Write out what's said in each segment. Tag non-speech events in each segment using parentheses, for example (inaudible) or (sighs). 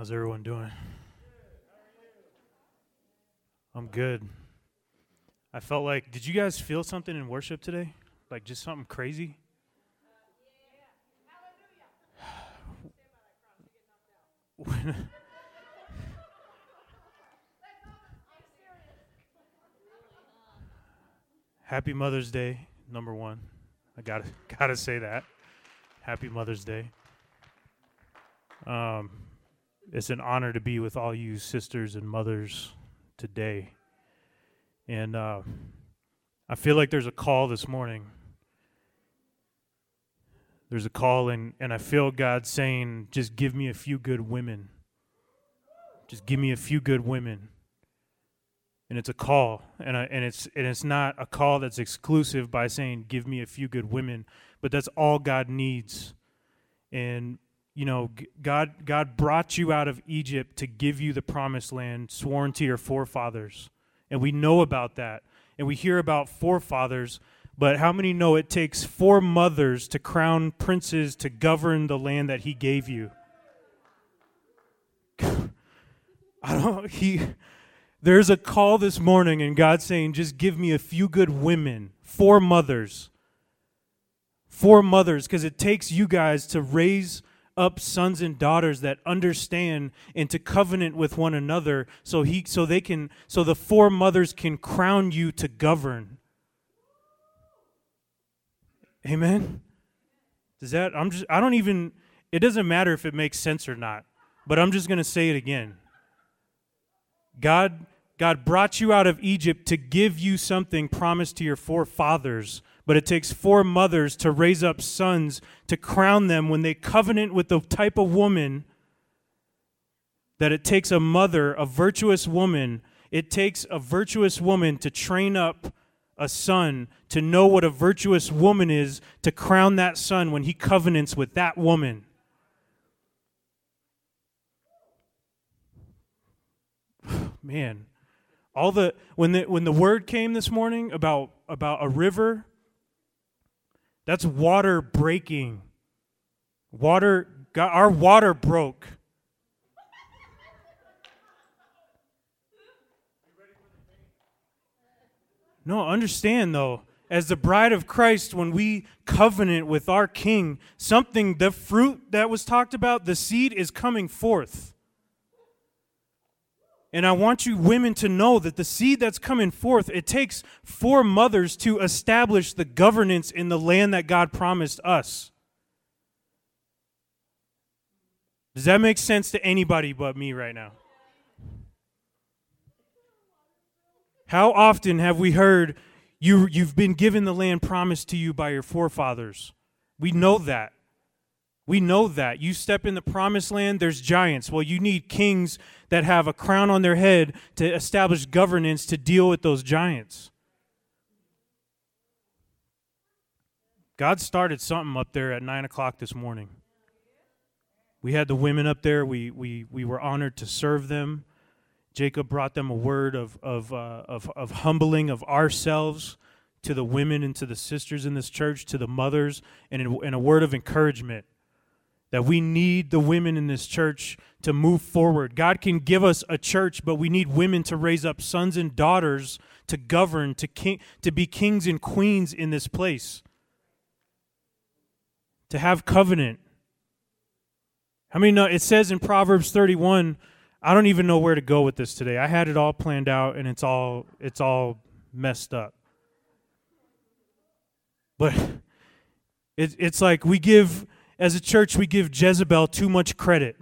How's everyone doing? I'm good. I felt like, did you guys feel something in worship today? Like just something crazy? (sighs) Happy Mother's Day, number one. I gotta (laughs) gotta say that. Happy Mother's Day. Um, it's an honor to be with all you sisters and mothers today. And uh, I feel like there's a call this morning. There's a call, and, and I feel God saying, just give me a few good women. Just give me a few good women. And it's a call, and, I, and, it's, and it's not a call that's exclusive by saying, give me a few good women, but that's all God needs. And you know, God, God brought you out of Egypt to give you the promised land sworn to your forefathers. And we know about that. And we hear about forefathers, but how many know it takes four mothers to crown princes to govern the land that he gave you? (laughs) I don't, he, there's a call this morning, and God's saying, just give me a few good women, four mothers. Four mothers, because it takes you guys to raise up sons and daughters that understand and to covenant with one another so he so they can so the four mothers can crown you to govern. Amen? Does that i'm just i don't even it doesn't matter if it makes sense or not but i'm just going to say it again. God god brought you out of egypt to give you something promised to your forefathers but it takes four mothers to raise up sons to crown them when they covenant with the type of woman that it takes a mother, a virtuous woman, it takes a virtuous woman to train up a son to know what a virtuous woman is to crown that son when he covenants with that woman. (sighs) Man, all the when the when the word came this morning about about a river that's water breaking. Water, God, our water broke. No, understand though, as the bride of Christ, when we covenant with our King, something, the fruit that was talked about, the seed is coming forth. And I want you women to know that the seed that's coming forth, it takes four mothers to establish the governance in the land that God promised us. Does that make sense to anybody but me right now? How often have we heard you, you've been given the land promised to you by your forefathers? We know that. We know that. You step in the promised land, there's giants. Well, you need kings that have a crown on their head to establish governance to deal with those giants. God started something up there at 9 o'clock this morning. We had the women up there. We, we, we were honored to serve them. Jacob brought them a word of, of, uh, of, of humbling of ourselves to the women and to the sisters in this church, to the mothers, and, and a word of encouragement that we need the women in this church to move forward. God can give us a church, but we need women to raise up sons and daughters to govern, to king, to be kings and queens in this place. To have covenant. How many know it says in Proverbs 31, I don't even know where to go with this today. I had it all planned out and it's all it's all messed up. But it, it's like we give as a church, we give Jezebel too much credit.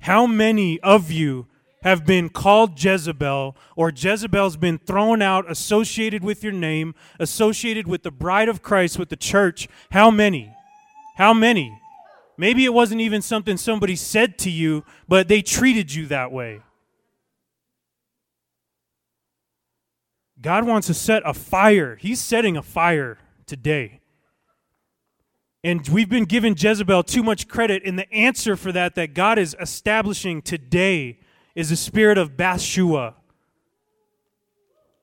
How many of you have been called Jezebel, or Jezebel's been thrown out, associated with your name, associated with the bride of Christ, with the church? How many? How many? Maybe it wasn't even something somebody said to you, but they treated you that way. God wants to set a fire. He's setting a fire today. And we've been giving Jezebel too much credit. And the answer for that, that God is establishing today, is the spirit of Bathshua.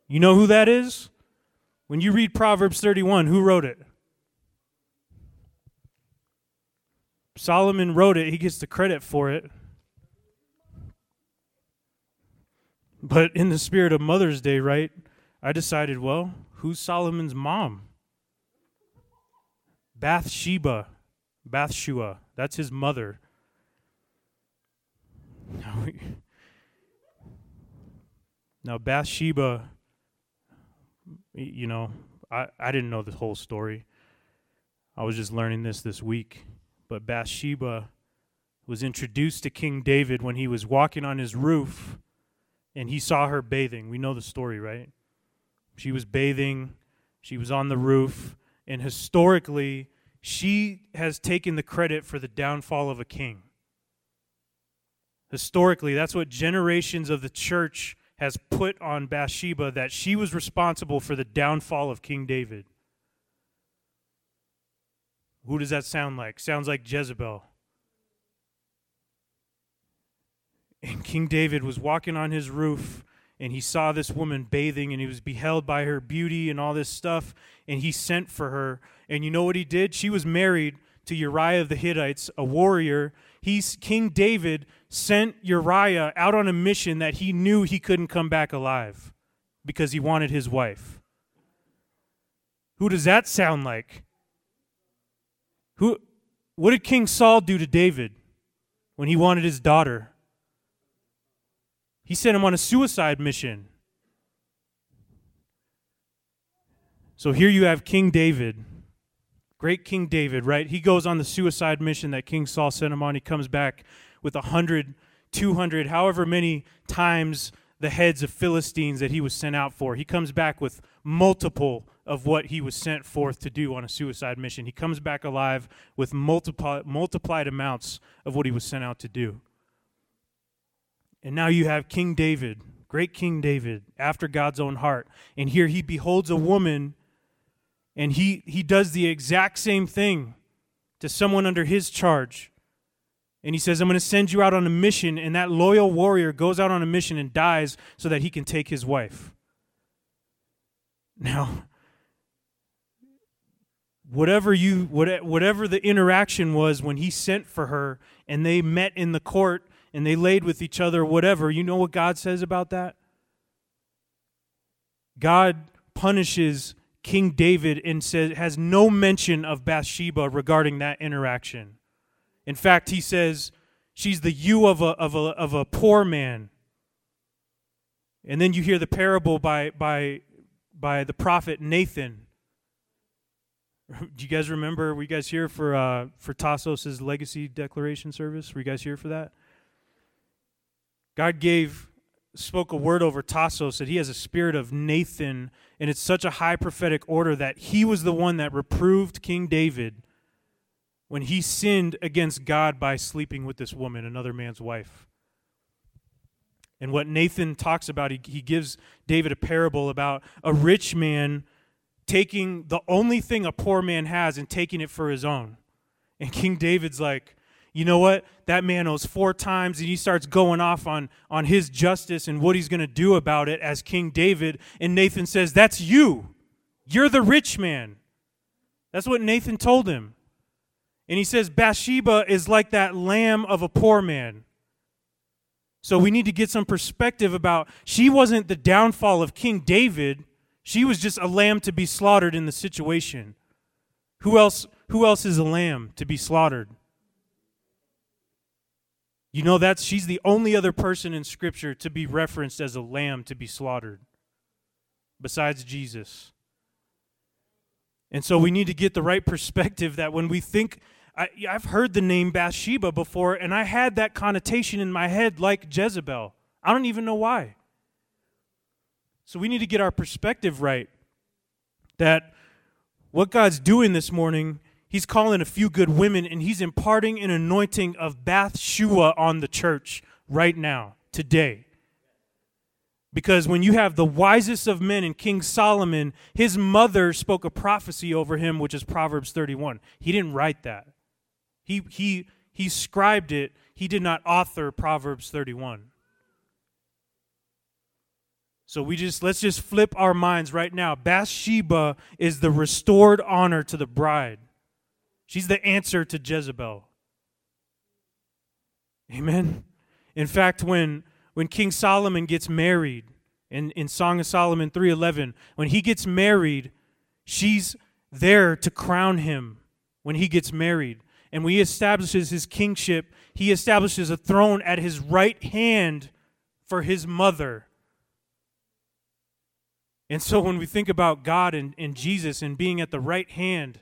You know who that is? When you read Proverbs 31, who wrote it? Solomon wrote it, he gets the credit for it. But in the spirit of Mother's Day, right, I decided, well, who's Solomon's mom? Bathsheba. Bathshua. That's his mother. (laughs) Now, Bathsheba, you know, I, I didn't know the whole story. I was just learning this this week. But Bathsheba was introduced to King David when he was walking on his roof and he saw her bathing. We know the story, right? She was bathing, she was on the roof, and historically, she has taken the credit for the downfall of a king. Historically, that's what generations of the church has put on Bathsheba that she was responsible for the downfall of King David. Who does that sound like? Sounds like Jezebel. And King David was walking on his roof and he saw this woman bathing and he was beheld by her beauty and all this stuff and he sent for her. And you know what he did? She was married to Uriah of the Hittites, a warrior. He's King David sent Uriah out on a mission that he knew he couldn't come back alive because he wanted his wife. Who does that sound like? Who what did King Saul do to David when he wanted his daughter? He sent him on a suicide mission. So here you have King David, great King David, right? He goes on the suicide mission that King Saul sent him on. He comes back with a hundred, two hundred, however many times the heads of Philistines that he was sent out for. He comes back with multiple of what he was sent forth to do on a suicide mission. He comes back alive with multiply, multiplied amounts of what he was sent out to do. And now you have King David, great King David, after God's own heart. And here he beholds a woman and he, he does the exact same thing to someone under his charge. And he says, I'm going to send you out on a mission. And that loyal warrior goes out on a mission and dies so that he can take his wife. Now, whatever you whatever the interaction was when he sent for her and they met in the court and they laid with each other, whatever, you know what God says about that? God punishes King David and says has no mention of Bathsheba regarding that interaction. In fact, he says she's the ewe of a, of a, of a poor man. And then you hear the parable by, by, by the prophet Nathan. Do you guys remember? Were you guys here for, uh, for Tassos' legacy declaration service? Were you guys here for that? God gave spoke a word over Tassos that he has a spirit of Nathan, and it's such a high prophetic order that he was the one that reproved King David when he sinned against God by sleeping with this woman, another man's wife. And what Nathan talks about, he, he gives David a parable about a rich man taking the only thing a poor man has and taking it for his own. And King David's like, you know what? That man owes four times, and he starts going off on, on his justice and what he's going to do about it as King David. And Nathan says, That's you. You're the rich man. That's what Nathan told him. And he says, Bathsheba is like that lamb of a poor man. So we need to get some perspective about she wasn't the downfall of King David. She was just a lamb to be slaughtered in the situation. Who else who else is a lamb to be slaughtered? You know that she's the only other person in scripture to be referenced as a lamb to be slaughtered besides Jesus. And so we need to get the right perspective that when we think I, have heard the name Bathsheba before, and I had that connotation in my head like Jezebel. I don't even know why. So we need to get our perspective right. That what God's doing this morning he's calling a few good women and he's imparting an anointing of Bathshua on the church right now, today. Because when you have the wisest of men in King Solomon, his mother spoke a prophecy over him, which is Proverbs 31. He didn't write that. He, he, he scribed it. He did not author Proverbs 31. So we just let's just flip our minds right now. Bathsheba is the restored honor to the bride. She's the answer to Jezebel. Amen. In fact, when when King Solomon gets married in, in Song of Solomon 3:11, when he gets married, she's there to crown him when he gets married. And when he establishes his kingship, he establishes a throne at his right hand for his mother. And so when we think about God and, and Jesus and being at the right hand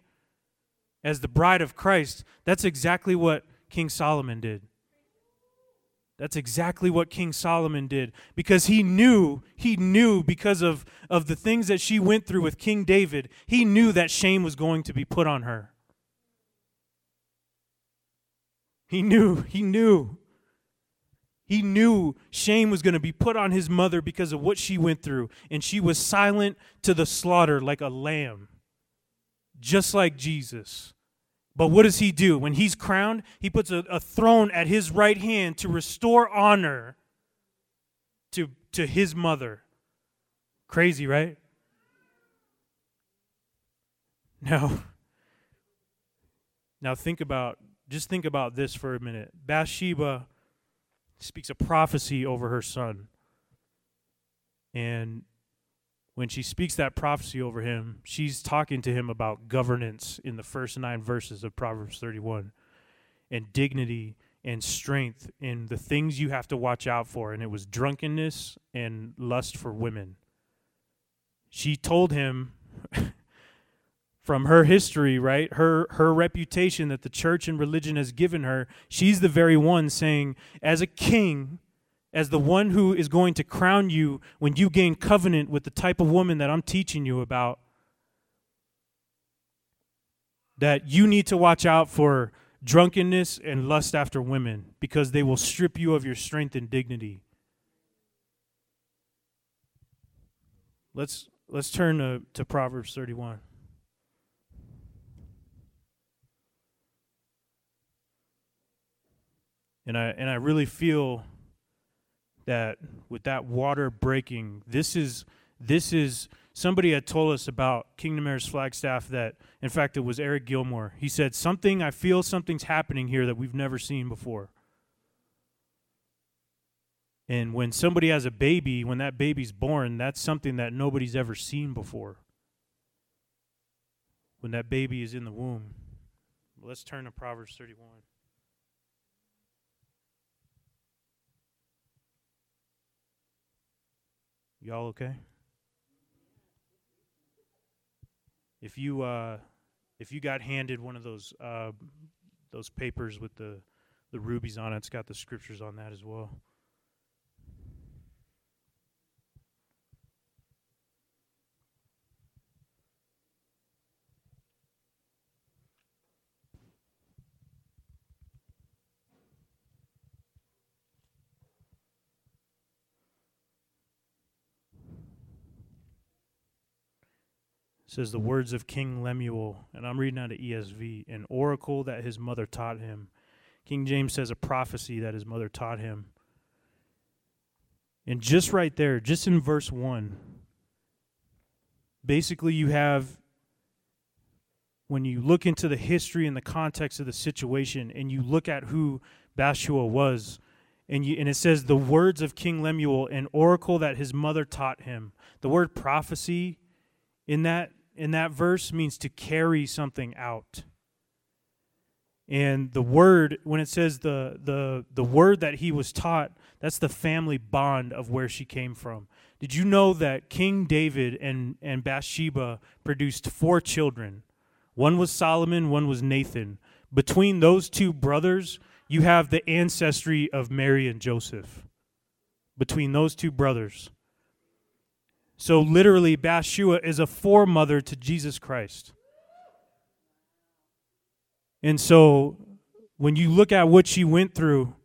as the bride of Christ, that's exactly what King Solomon did. That's exactly what King Solomon did because he knew, he knew because of, of the things that she went through with King David, he knew that shame was going to be put on her. He knew, he knew. He knew shame was going to be put on his mother because of what she went through, and she was silent to the slaughter like a lamb, just like Jesus. But what does he do? When he's crowned, he puts a, a throne at his right hand to restore honor to, to his mother. Crazy, right? Now, now think about just think about this for a minute. Bathsheba speaks a prophecy over her son. And when she speaks that prophecy over him, she's talking to him about governance in the first nine verses of Proverbs 31 and dignity and strength and the things you have to watch out for. And it was drunkenness and lust for women. She told him (laughs) from her history, right? Her her reputation that the church and religion has given her, she's the very one saying as a king as the mm-hmm. one who is going to crown you when you gain covenant with the type of woman that I'm teaching you about, that you need to watch out for drunkenness and lust after women because they will strip you of your strength and dignity. Let's let's turn to, to Proverbs 31. And I and I really feel that with that water breaking, this is this is somebody had told us about Kingdom Heirs Flagstaff that in fact it was Eric Gilmour. He said something I feel something's happening here that we've never seen before. And when somebody has a baby, when that baby's born, that's something that nobody's ever seen before. When that baby is in the womb. Let's turn to Proverbs 31. Y'all okay? If you uh, if you got handed one of those uh, those papers with the the rubies on it, it's got the scriptures on that as well. Says the mm-hmm. words of King Lemuel, and I'm reading out of ESV, an oracle that his mother taught him. King James says a prophecy that his mother taught him. And just right there, just in verse 1, basically you have, when you look into the history and the context of the situation, and you look at who Bathsheba was, and, you, and it says the words of King Lemuel, an oracle that his mother taught him. The word prophecy in that in that verse means to carry something out. And the word, when it says the, the, the word that he was taught, that's the family bond of where she came from. Did you know that King David and, and Bathsheba produced four children? One was Solomon, one was Nathan. Between those two brothers, you have the ancestry of Mary and Joseph. Between those two brothers. So, literally, Bathsheba is a foremother to Jesus Christ. And so, when you look at what she went through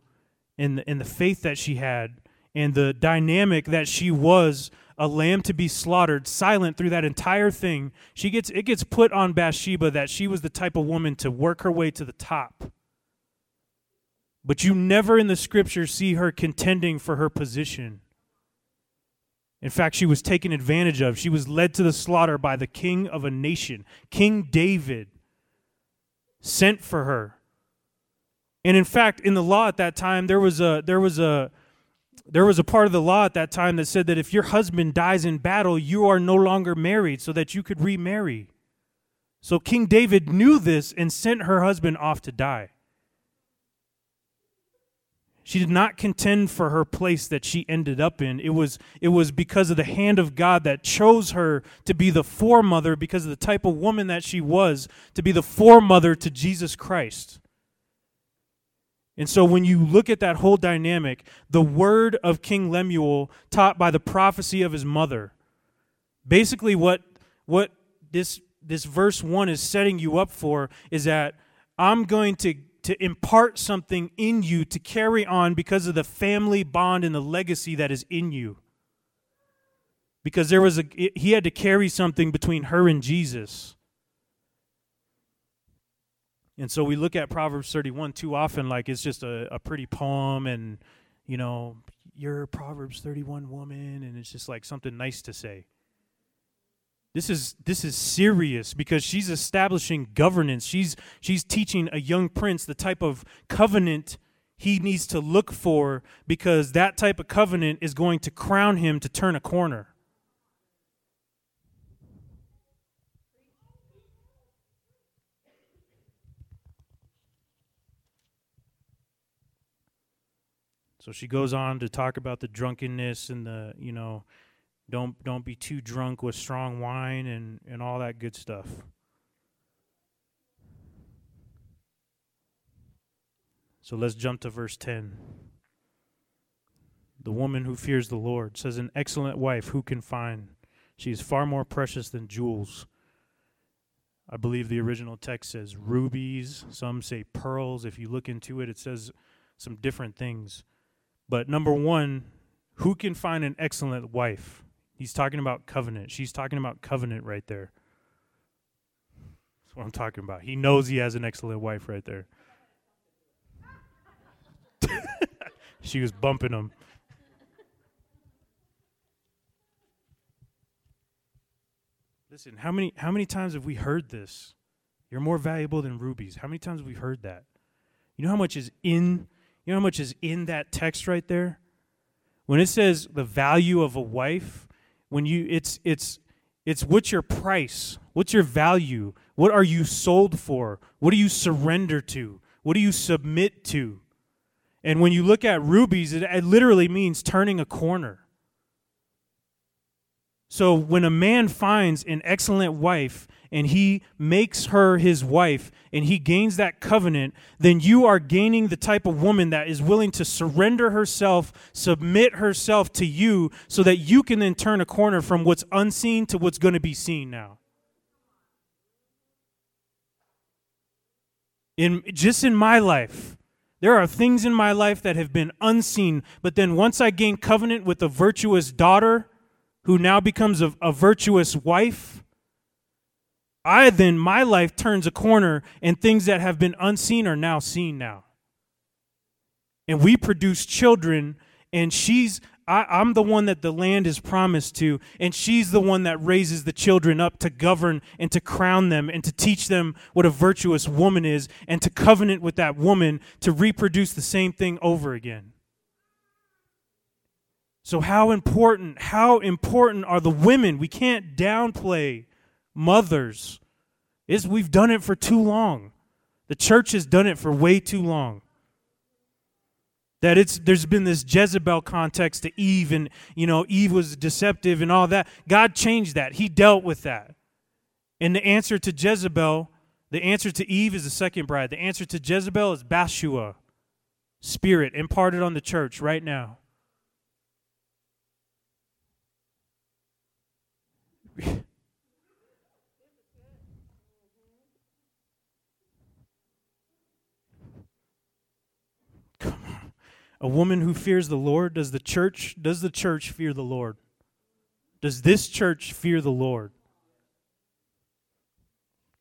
and the, and the faith that she had and the dynamic that she was a lamb to be slaughtered, silent through that entire thing, she gets it gets put on Bathsheba that she was the type of woman to work her way to the top. But you never in the scripture see her contending for her position. In fact, she was taken advantage of. She was led to the slaughter by the king of a nation. King David sent for her And in fact, in the law at that time, there was a there was a there was a part of the law at that time that said that if your husband dies in battle, you are no longer married so that you could remarry. So King David knew this and sent her husband off to die. She did not contend for her place that she ended up in. It was, it was because of the hand of God that chose her to be the foremother, because of the type of woman that she was, to be the foremother to Jesus Christ. And so when you look at that whole dynamic, the word of King Lemuel taught by the prophecy of his mother, basically what, what this, this verse 1 is setting you up for is that I'm going to to impart something in you to carry on because of the family bond and the legacy that is in you. Because there was a he had to carry something between her and Jesus. And so we look at Proverbs 31 too often like it's just a, a pretty poem and, you know, you're Proverbs 31 woman, and it's just like something nice to say. This is this is serious because she's establishing governance. She's she's teaching a young prince the type of covenant he needs to look for because that type of covenant is going to crown him to turn a corner. So she goes on to talk about the drunkenness and the, you know, don't don't be too drunk with strong wine and, and all that good stuff. So let's jump to verse 10. The woman who fears the Lord says, An excellent wife who can find? She is far more precious than jewels. I believe the original text says rubies. Some say pearls. If you look into it, it says some different things. But number one, who can find an excellent wife? He's talking about covenant. She's talking about covenant right there. That's what I'm talking about. He knows he has an excellent wife right there. (laughs) she was bumping him. Listen, how many how many times have we heard this? You're more valuable than rubies. How many times have we heard that? You know how much is in you know how much is in that text right there? When it says the value of a wife, when you it's it's it's what's your price? What's your value? What are you sold for? What do you surrender to? What do you submit to? And when you look at rubies it, it literally means turning a corner so when a man finds an excellent wife and he makes her his wife and he gains that covenant, then you are gaining the type of woman that is willing to surrender herself, submit herself to you, so that you can then turn a corner from what's unseen to what's going to be seen now. In, just in my life, there are things in my life that have been unseen, but then once I gain covenant with a virtuous daughter who now becomes a, a virtuous wife, I then, my life turns a corner and things that have been unseen are now seen now. And we produce children, and she's, I, I'm the one that the land is promised to, and she's the one that raises the children up to govern and to crown them and to teach them what a virtuous woman is and to covenant with that woman to reproduce the same thing over again. So, how important, how important are the women? We can't downplay mothers. We've done it for too long. The church has done it for way too long. That it's there's been this Jezebel context to Eve, and you know, Eve was deceptive and all that. God changed that. He dealt with that. And the answer to Jezebel, the answer to Eve is the second bride. The answer to Jezebel is Bathsheba, spirit imparted on the church right now. (laughs) a woman who fears the Lord? Does the church does the church fear the Lord? Does this church fear the Lord?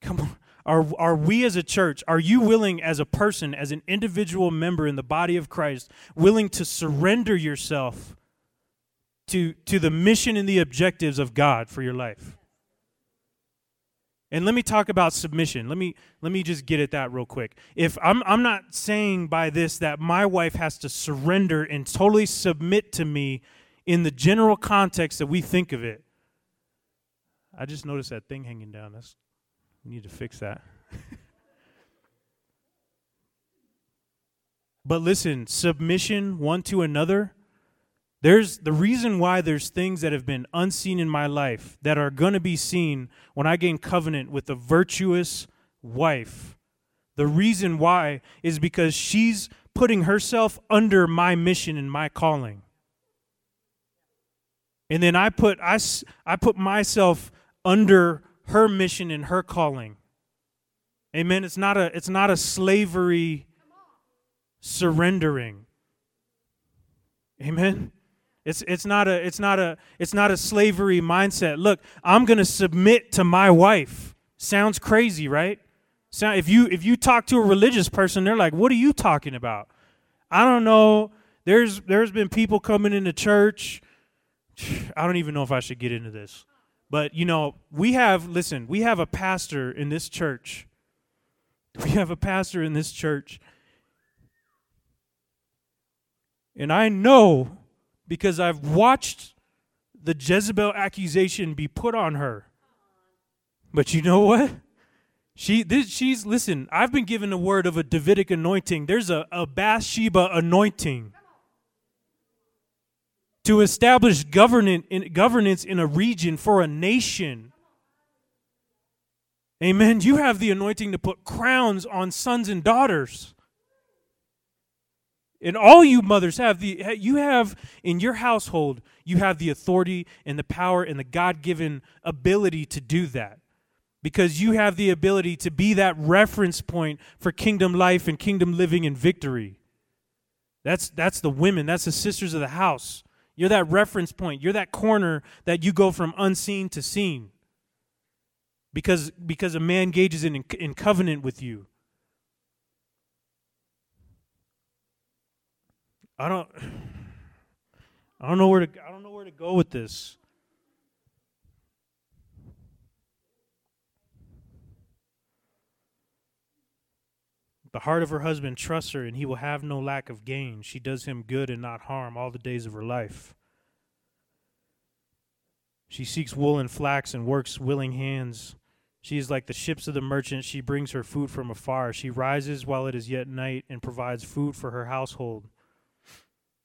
Come on. Are, are we as a church, are you willing as a person, as an individual member in the body of Christ, willing to surrender yourself to, to the mission and the objectives of God for your life? And let me talk about submission. Let me let me just get at that real quick. If I'm I'm not saying by this that my wife has to surrender and totally submit to me in the general context that we think of it. I just noticed that thing hanging down. That's we need to fix that. (laughs) but listen, submission one to another there's the reason why there's things that have been unseen in my life that are going to be seen when I gain covenant with a virtuous wife. The reason why is because she's putting herself under my mission and my calling. And then I put I, I put myself under her mission and her calling. Amen. It's not a it's not a slavery surrendering. Amen. It's, it's, not a, it's, not a, it's not a slavery mindset. Look, I'm going to submit to my wife. Sounds crazy, right? So if you if you talk to a religious person, they're like, "What are you talking about?" I don't know. There's there's been people coming into church. I don't even know if I should get into this. But you know, we have listen, we have a pastor in this church. (laughs) We have a pastor in this church. And I know because I've watched the Jezebel accusation be put on her. But you know what? She this she's listen, I've been given the word of a Davidic anointing. There's a, a Bathsheba anointing to establish governance in, governance in a region for a nation. Amen. You have the anointing to put crowns on sons and daughters. And all you mothers have the you have in your household, you have the authority and the power and the God-given ability to do that. Because you have the ability to be that reference point for kingdom life and kingdom living and victory. That's that's the women, that's the sisters of the house. You're that reference point. You're that corner that you go from unseen to seen. Because because a man engages in in covenant with you. I don't I don't know where to I don't know where to go with this. The heart of her husband trusts her, and he will have no lack of gain. She does him good and not harm all the days of her life. She seeks wool and flax and works willing hands. She is like the ships of the merchant. She brings her food from afar. She rises while it is yet night and provides food for her household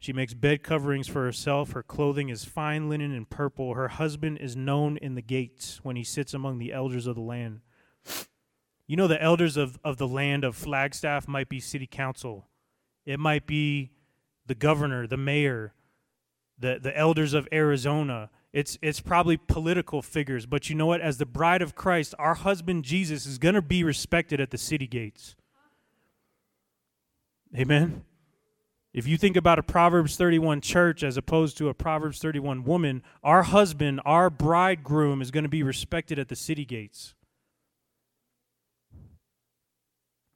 She makes bed coverings for herself. Her clothing is fine linen and purple. Her husband is known in the gates when he sits among the elders of the land. You know, the elders of, of the land of Flagstaff might be city council, it might be the governor, the mayor, the, the elders of Arizona. It's, it's probably political figures, but you know what? As the bride of Christ, our husband Jesus is going to be respected at the city gates. Amen. If you think about a Proverbs 31 church as opposed to a Proverbs 31 woman, our husband, our bridegroom, is going to be respected at the city gates.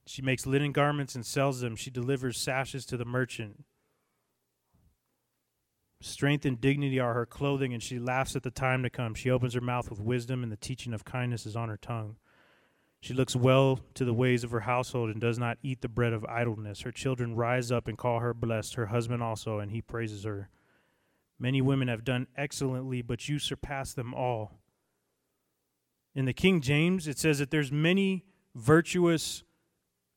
She makes linen garments and sells them. She delivers sashes to the merchant. Strength and dignity are her clothing, and she laughs at the time to come. She opens her mouth with wisdom, and the teaching of kindness is on her tongue. She looks well to the ways of her household and does not eat the bread of idleness. Her children rise up and call her blessed, her husband also, and he praises her. Many women have done excellently, but you surpass them all. In the King James, it says that there's many virtuous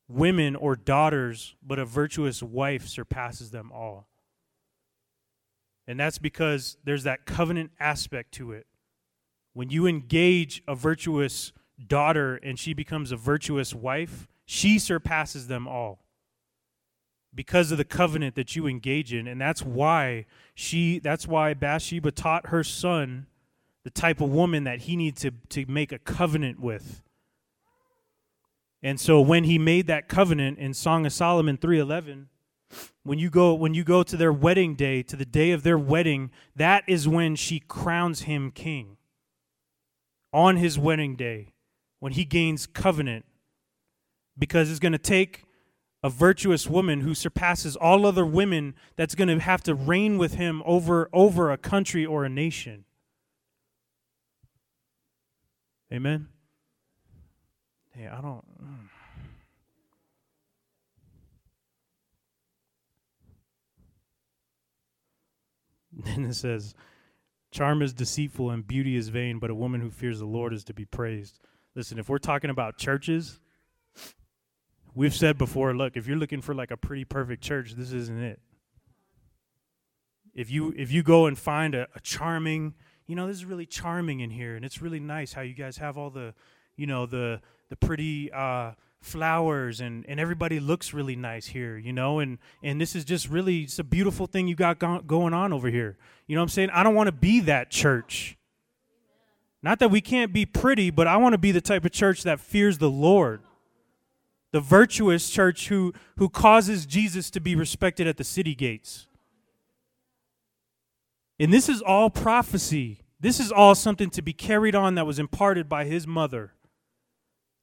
women or daughters, but a virtuous wife surpasses them all. And that's because there's that covenant aspect to it. When you engage a virtuous daughter and she becomes a virtuous wife, she surpasses them all because of the covenant that you engage in. And that's why she that's why Bathsheba taught her son the type of woman that he needs to, to make a covenant with. And so when he made that covenant in Song of Solomon 3:11, when you go when you go to their wedding day, to the day of their wedding, that is when she crowns him king. On his wedding day, when he gains covenant because it's going to take a virtuous woman who surpasses all other women that's going to have to reign with him over over a country or a nation. Amen. Hey, I don't. Hmm. (laughs) Then it says, Charm is deceitful and beauty is vain, but a woman who fears the Lord is to be praised. Listen, if we're talking about churches, we've said before look, if you're looking for like a pretty perfect church, this isn't it. If you if you go and find a, a charming, you know, this is really charming in here, and it's really nice how you guys have all the, you know, the the pretty uh, flowers and, and everybody looks really nice here, you know, and, and this is just really, it's a beautiful thing you got go- going on over here. You know what I'm saying? I don't want to be that church. Not that we can't be pretty, but I want to be the type of church that fears the Lord. The virtuous church who, who causes Jesus to be respected at the city gates. And this is all prophecy. This is all something to be carried on that was imparted by his mother.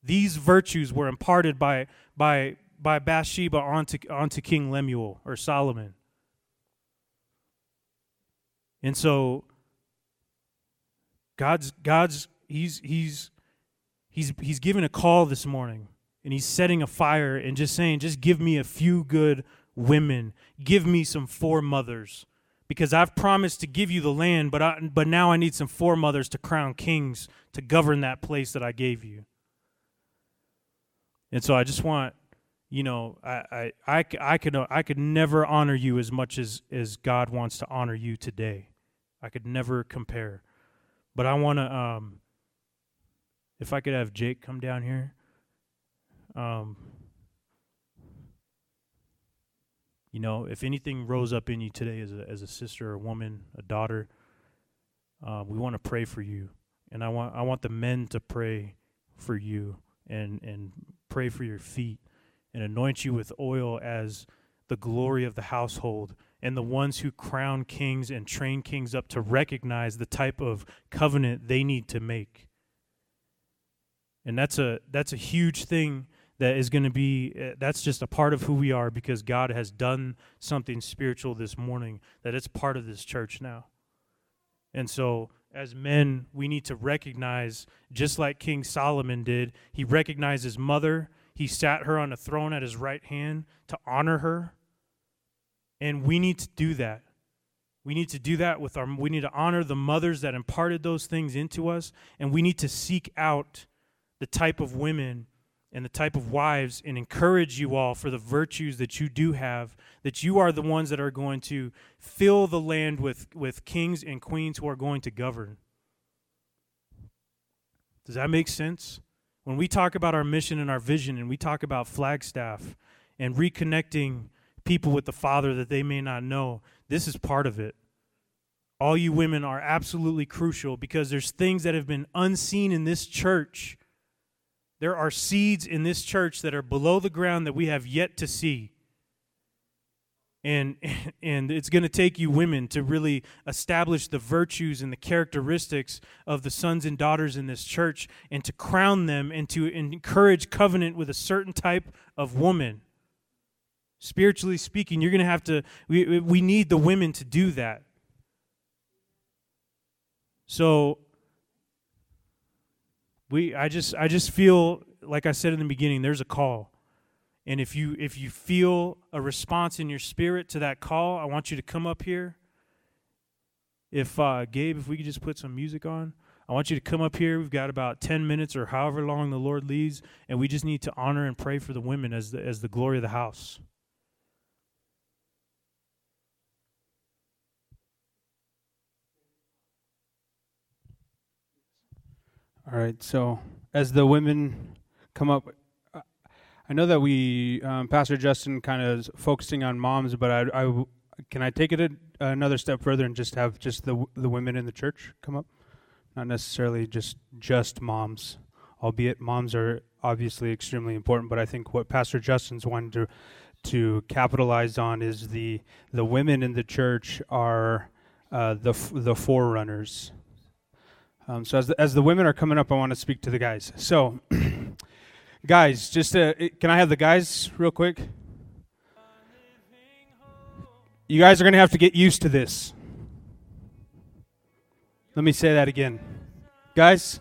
These virtues were imparted by, by, by Bathsheba onto, onto King Lemuel or Solomon. And so God's God's he's he's he's he's given a call this morning and he's setting a fire and just saying just give me a few good women. Give me some foremothers because I've promised to give you the land but I, but now I need some foremothers to crown kings to govern that place that I gave you. And so I just want, you know, I, I, I, I could, I could never honor you as much as, as God wants to honor you today. I could never compare. But I want to, um, if I could have Jake come down here. Um, you know, if anything rose up in you today as a, as a sister, a woman, a daughter, uh, we want to pray for you. And I want, I want the men to pray for you and, and pray for your feet and anoint you with oil as the glory of the household and the ones who crown kings and train kings up to recognize the type of covenant they need to make and that's a that's a huge thing that is going to be uh, that's just a part of who we are because God has done something spiritual this morning that it's part of this church now and so as men, we need to recognize, just like King Solomon did, he recognized his mother. He sat her on a throne at his right hand to honor her. And we need to do that. We need to do that with our, we need to honor the mothers that imparted those things into us. And we need to seek out the type of women and the type of wives and encourage you all for the virtues that you do have, that you are the ones that are going to fill the land with, with kings and queens who are going to govern. Does that make sense? When we talk about our mission and our vision, and we talk about Flagstaff and reconnecting people with the Father that they may not know, this is part of it. All you women are absolutely crucial because there's things that have been unseen in this church there are seeds in this church that are below the ground that we have yet to see. And, (laughs) and it's going to take you women to really establish the virtues and the characteristics of the sons and daughters in this church and to crown them and to encourage covenant with a certain type of woman. Spiritually speaking, you're going to have to, we, we need the women to do that. So we I just I just feel like I said in the beginning there's a call. And if you if you feel a response in your spirit to that call, I want you to come up here. If uh, Gabe, if we could just put some music on, I want you to come up here. We've got about ten minutes or however long the Lord leads, and we just need to honor and pray for the women as the as the glory of the house. All right. So as the women come up, I know that we, um, Pastor Justin, kind of is focusing on moms, but I, I can I take it a, another step further and just have just the the women in the church come up, not necessarily just just moms, albeit moms are obviously extremely important. But I think what Pastor Justin's wanted to to capitalize on is the the women in the church are uh, the the forerunners. Um, so as the, as the women are coming up, I want to speak to the guys. So, (clears throat) guys, just uh, can I have the guys real quick? You guys are going to have to get used to this. Let me say that again. Guys,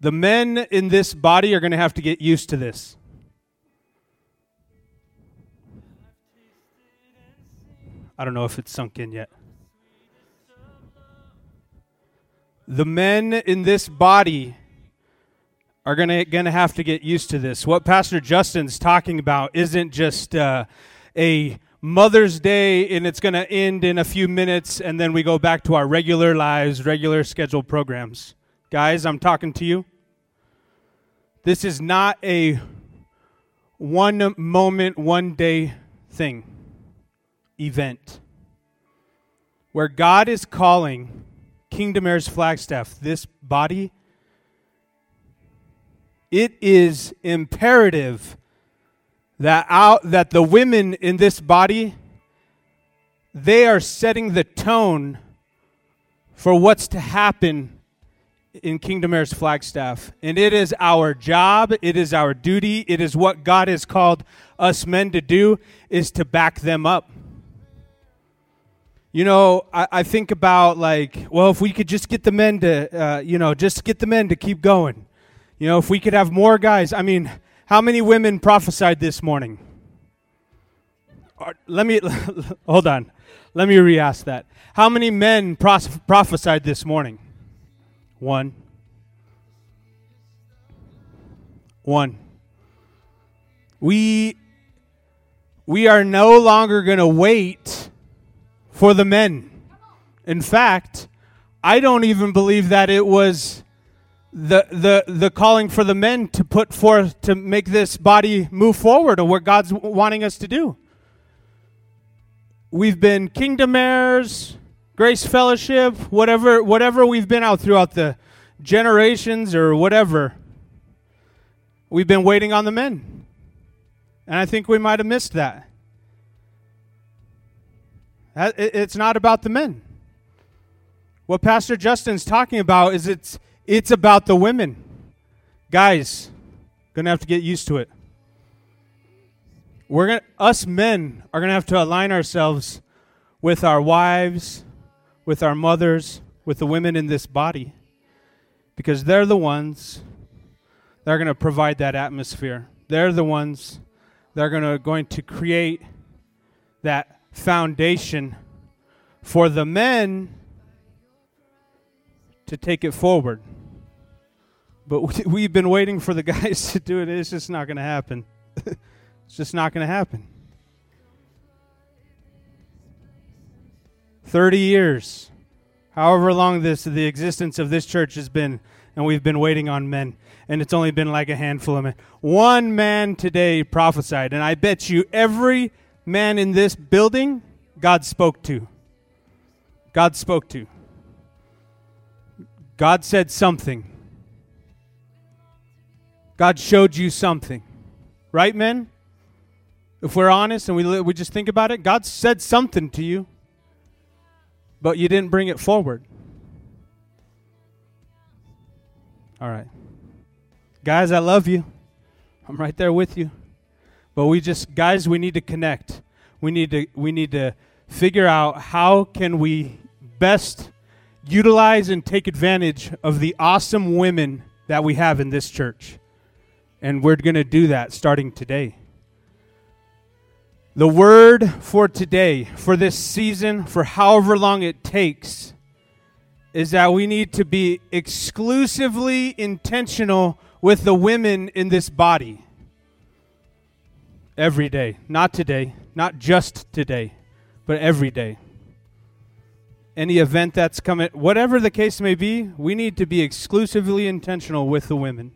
the men in this body are going to have to get used to this. I don't know if it's sunk in yet. The men in this body are gonna gonna have to get used to this. What Pastor Justin's talking about isn't just uh, a Mother's Day and it's gonna end in a few minutes, and then we go back to our regular lives, regular scheduled programs. Guys, I'm talking to you. This is not a one moment, one day thing, event. Where God is calling Kingdom Heirs Flagstaff, this body, it is imperative that out that the women in this body they are setting the tone for what's to happen in Kingdom Heirs Flagstaff. And it is our job, it is our duty, it is what God has called us men to do, is to back them up. You know, I, I think about like, well, if we could just get the men to, uh, you know, just get the men to keep going. You know, if we could have more guys. I mean, how many women prophesied this morning? Let me, (laughs) hold on. Let me re ask that. How many men pros- prophesied this morning? One. One. We we are no longer going to wait for the men. In fact, I don't even believe that it was the the the calling for the men to put forth to make this body move forward or what God's wanting us to do. We've been kingdom heirs, Grace Fellowship, whatever whatever we've been out throughout the generations or whatever. We've been waiting on the men. And I think we might have missed that. It's not about the men. What Pastor Justin's talking about is it's it's about the women. Guys, gonna have to get used to it. We're gonna us men are gonna have to align ourselves with our wives, with our mothers, with the women in this body, because they're the ones that are to provide that atmosphere. They're the ones that are gonna, going to create that foundation for the men to take it forward. But (laughs) we've been waiting for the (laughs) guys to do it. It's just not going to happen. (laughs) it's just not going to happen. 30 years, however long this the existence of this church has been, and we've been waiting on men, and it's only been like a handful of men. One man today prophesied, and I bet you every man in this building God spoke to. God spoke to. God said something. God showed you something. Right, men? If we're honest and we, we just think about it, God said something to you but you didn't bring it forward. All right. Guys, I love you. I'm right there with you. But we just guys, we need to connect. We need to we need to figure out how can we best utilize and take advantage of the awesome women that we have in this church. And we're going to do that starting today. The word for today, for this season, for however long it takes, is that we need to be exclusively intentional with the women in this body. Every day. Not today, not just today, but every day. Any event that's coming, whatever the case may be, we need to be exclusively intentional with the women.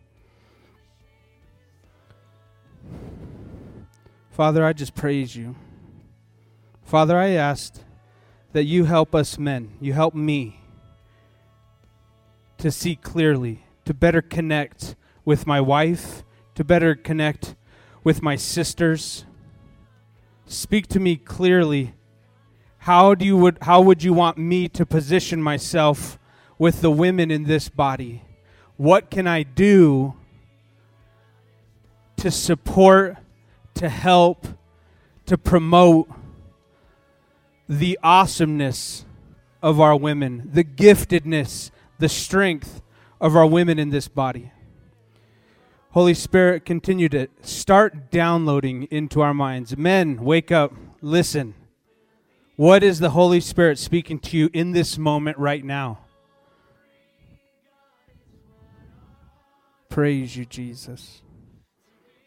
Father, I just praise you. Father, I asked that you help us men, you help me to see clearly to better connect with my wife, to better connect with my sisters. Speak to me clearly. How do you would how would you want me to position myself with the women in this body? What can I do to support, to help, to promote the awesomeness of our women, the giftedness, the strength of our women in this body. Holy Spirit, continue to start downloading into our minds. Men, wake up, listen. What is the Holy Spirit speaking to you in this moment right now? Praise you, Jesus.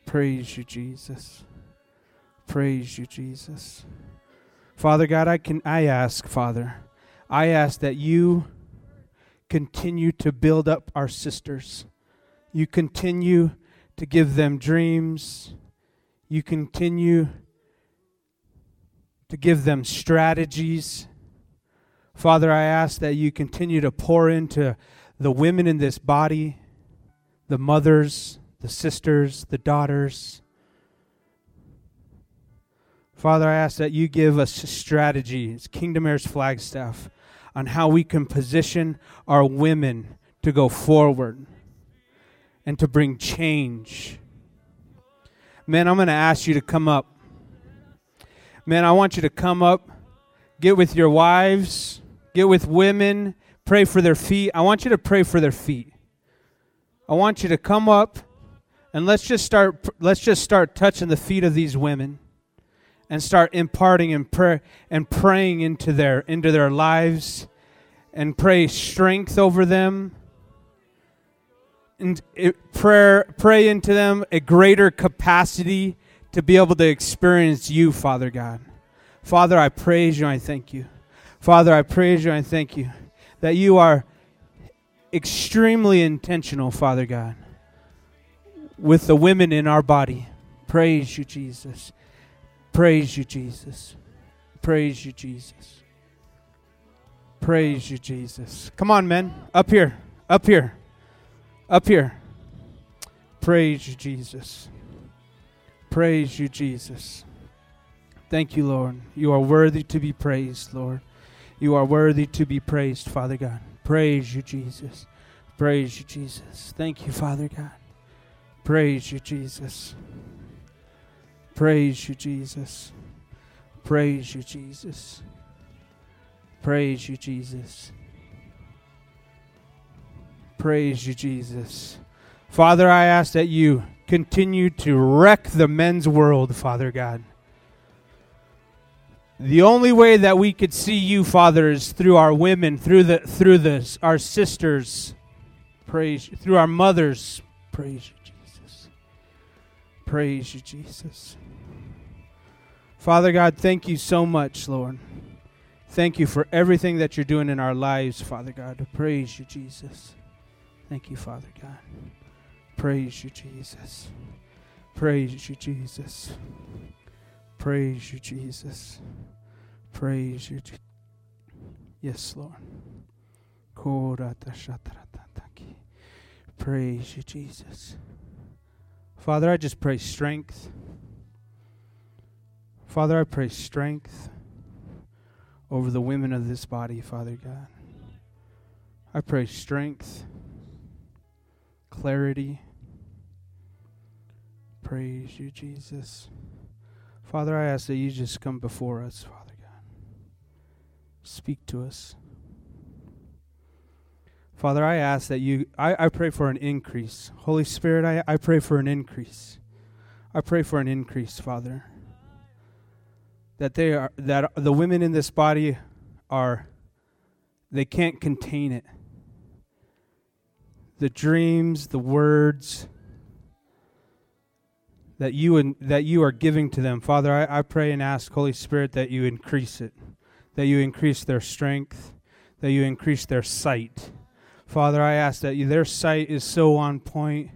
Praise you, Jesus. Praise you, Jesus. Father God, I can I ask, Father, I ask that you continue to build up our sisters. You continue to give them dreams. You continue to give them strategies. Father, I ask that you continue to pour into the women in this body, the mothers, the sisters, the daughters. Father, I ask that you give us strategy, it's Kingdom Heirs Flagstaff, on how we can position our women to go forward and to bring change. Man, I'm going to ask you to come up. Man, I want you to come up, get with your wives, get with women, pray for their feet. I want you to pray for their feet. I want you to come up and let's just start let's just start touching the feet of these women and start imparting and prayer and praying into their into their lives and pray strength over them and it, prayer pray into them a greater capacity to be able to experience you father god father i praise you i thank you father i praise you i thank you that you are extremely intentional father god with the women in our body. Praise you, Jesus. Praise you, Jesus. Praise you, Jesus. Praise you, Jesus. Come on, men. Up here. Up here. Up here. Praise you, Jesus. Praise you, Jesus. Thank you, Lord. You are worthy to be praised, Lord. You are worthy to be praised, Father God. Praise you, Jesus. Praise you, Jesus. Thank you, Father God. Praise you, Jesus. Praise you, Jesus. Praise you, Jesus. Praise you, Jesus. Praise you, Jesus. Father, I ask that you continue to wreck the men's world, Father God. The only way that we could see you, Father, is through our women, through the through the our sisters, praise you, through our mothers, praise you. Jesus. Praise you, Jesus. Father God, thank you so much, Lord. Thank you for everything that you're doing in our lives, Father God. Praise you, Jesus. Thank you, Father God. Praise you, Jesus. Praise you, Jesus. Praise you, Jesus. Praise you. Yes, Lord. Praise you, Jesus. Father, I just pray strength. Father, I pray strength over the women of this body, Father God. I pray strength, clarity. Praise you, Jesus. Father, I ask that you just come before us, Father God. Speak to us. Father, I ask that you, I, I pray for an increase. Holy Spirit, I, I pray for an increase. I pray for an increase, Father. That they are, that the women in this body are, they can't contain it. The dreams, the words that you, that you are giving to them. Father, I, I pray and ask, Holy Spirit, that you increase it, that you increase their strength, that you increase their sight Father, I ask that you, their sight is so on point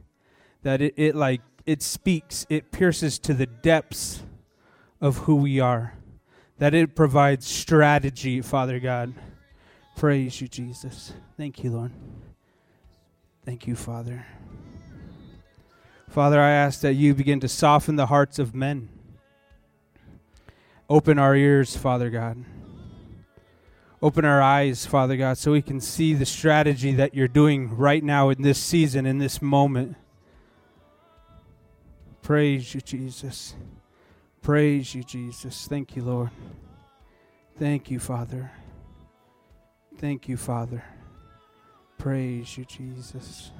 that it, it like it speaks, it pierces to the depths of who we are. That it provides strategy, Father God. Praise you, Jesus. Thank you, Lord. Thank you, Father. Father, I ask that you begin to soften the hearts of men. Open our ears, Father God. Open our eyes, Father God, so we can see the strategy that you're doing right now in this season, in this moment. Praise you, Jesus. Praise you, Jesus. Thank you, Lord. Thank you, Father. Thank you, Father. Praise you, Jesus.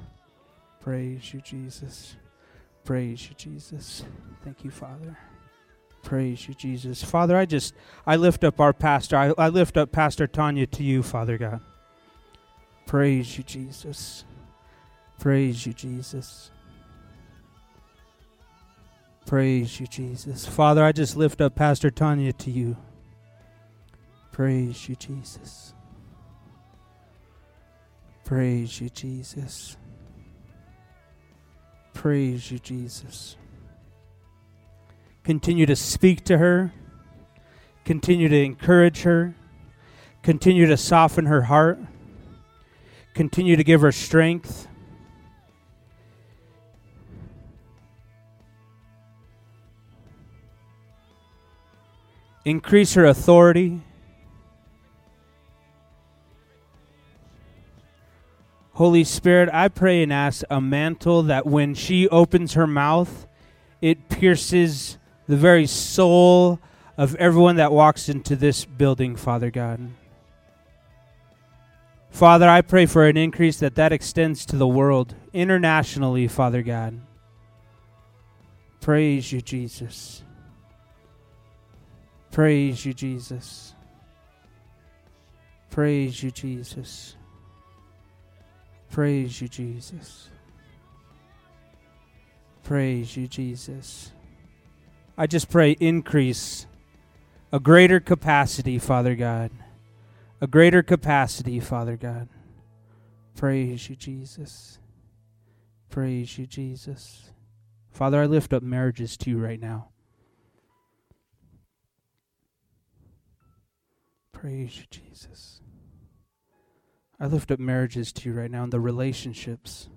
Praise you, Jesus. Praise you, Jesus. Thank you, Father. Praise you, Jesus. Father, I just, I lift up our pastor. I, I lift up Pastor Tanya to you, Father God. Praise you, Jesus. Praise you, Jesus. Praise you, Jesus. Father, I just lift up Pastor Tanya to you. Praise you, Jesus. Praise you, Jesus. Praise you, Jesus. Continue to speak to her. Continue to encourage her. Continue to soften her heart. Continue to give her strength. Increase her authority. Holy Spirit, I pray and ask a mantle that when she opens her mouth, it pierces the very soul of everyone that walks into this building, Father God. Father, I pray for an increase that that extends to the world, internationally, Father God. Praise you, Jesus. Praise you, Jesus. Praise you, Jesus. Praise you, Jesus. Praise you, Jesus. I just pray increase, a greater capacity, Father God. A greater capacity, Father God. Praise you, Jesus. Praise you, Jesus. Father, I lift up marriages to you right now. Praise you, Jesus. I lift up marriages to you right now and the relationships.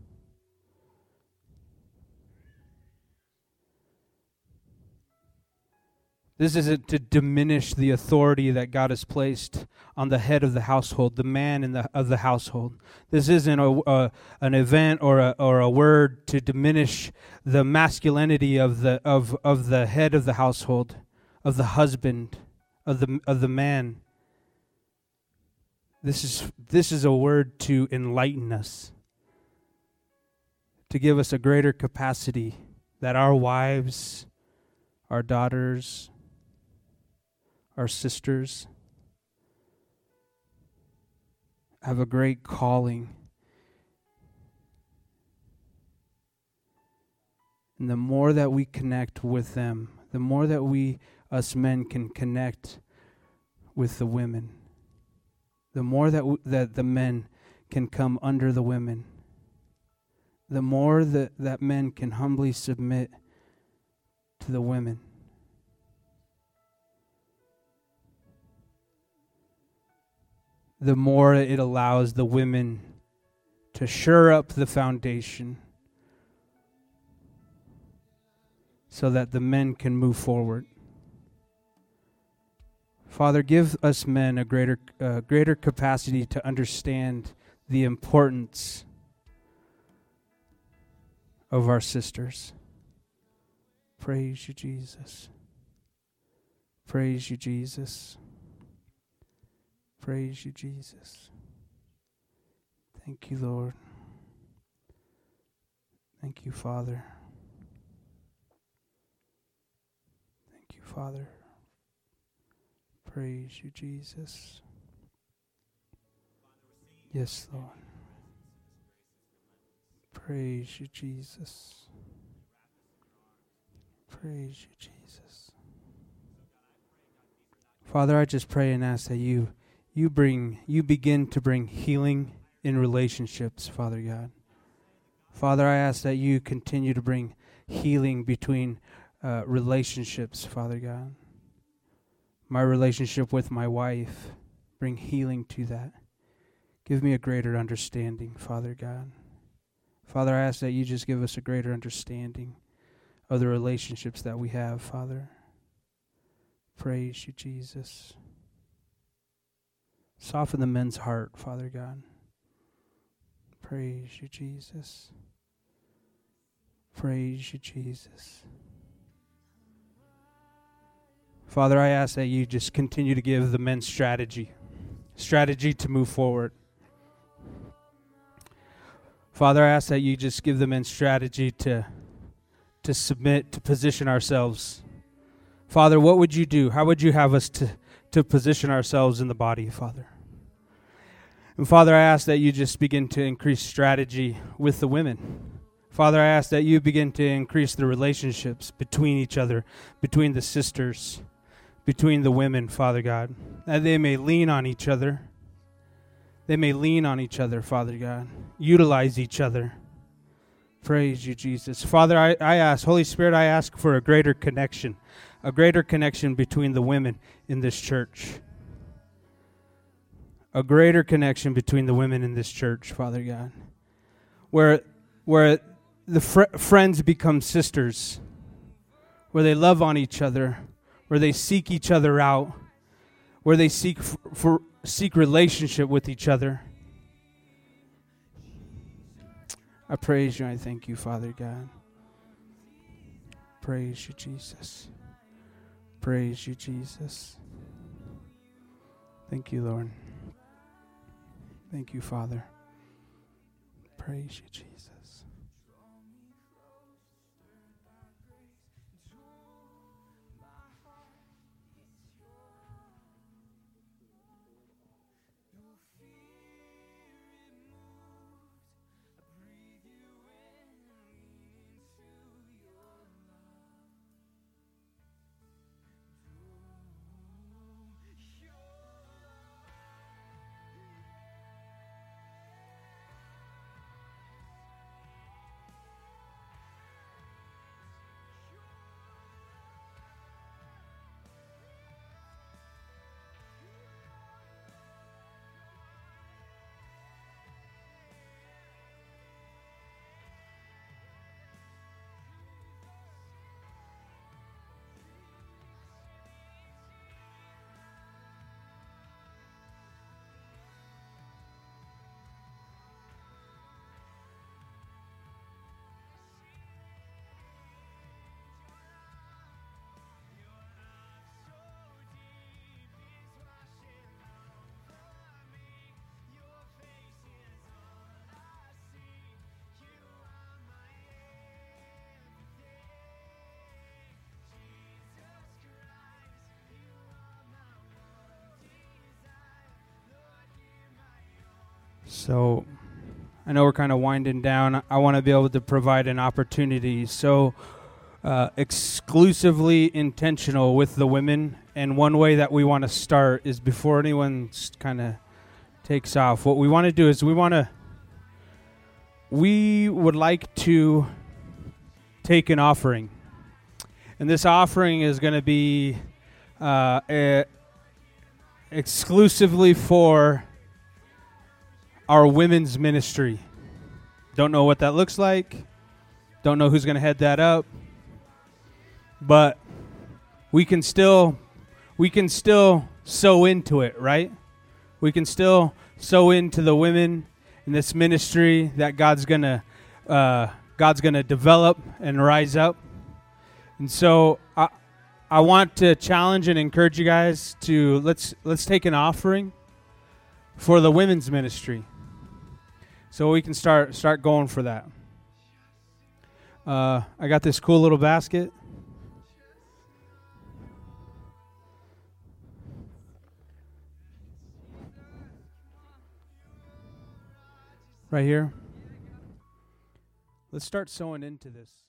This isn't to diminish the authority that God has placed on the head of the household, the man in the, of the household. This isn't a, a, an event or a, or a word to diminish the masculinity of the, of, of the head of the household, of the husband, of the, of the man. This is, this is a word to enlighten us, to give us a greater capacity that our wives, our daughters, our sisters have a great calling. And the more that we connect with them, the more that we, us men, can connect with the women, the more that, w- that the men can come under the women, the more that, that men can humbly submit to the women. the more it allows the women to shore up the foundation so that the men can move forward. Father, give us men a greater, uh, greater capacity to understand the importance of our sisters. Praise you, Jesus. Praise you, Jesus. Praise you, Jesus. Thank you, Lord. Thank you, Father. Thank you, Father. Praise you, Jesus. Yes, Lord. Praise you, Jesus. Praise you, Jesus. Father, I just pray and ask that you you bring you begin to bring healing in relationships, Father God. Father, I ask that you continue to bring healing between uh, relationships, Father God. My relationship with my wife, bring healing to that. Give me a greater understanding, Father God. Father, I ask that you just give us a greater understanding of the relationships that we have, Father. Praise you, Jesus. Soften the men's heart, Father God. Praise you, Jesus. Praise you, Jesus. Father, I ask that you just continue to give the men strategy, strategy to move forward. Father, I ask that you just give the men strategy to, to submit, to position ourselves. Father, what would you do? How would you have us to, to position ourselves in the body, Father? And Father, I ask that you just begin to increase strategy with the women. Father, I ask that you begin to increase the relationships between each other, between the sisters, between the women, Father God, that they may lean on each other. They may lean on each other, Father God, utilize each other. Praise you, Jesus. Father, I, I ask, Holy Spirit, I ask for a greater connection, a greater connection between the women in this church. A greater connection between the women in this church, Father God. Where, where the fr- friends become sisters, where they love on each other, where they seek each other out, where they seek f- for seek relationship with each other. I praise you. I thank you, Father God. Praise you, Jesus. Praise you, Jesus. Thank you, Lord. Thank you, Father. Praise you, Jesus. So I know we're kind of winding down. I want to be able to provide an opportunity. So uh, exclusively intentional with the women. And one way that we want to start is before anyone kind of takes off, what we want to do is we want to, we would like to take an offering. And this offering is going to be uh, a, exclusively for our women's ministry. Don't know what that looks like. Don't know who's going to head that up. But we can still we can still sow into it, right? We can still sow into the women in this ministry that God's going to uh, God's going to develop and rise up. And so I I want to challenge and encourage you guys to let's let's take an offering for the women's ministry. So we can start start going for that. Uh, I got this cool little basket. Right here. Let's start sowing into this.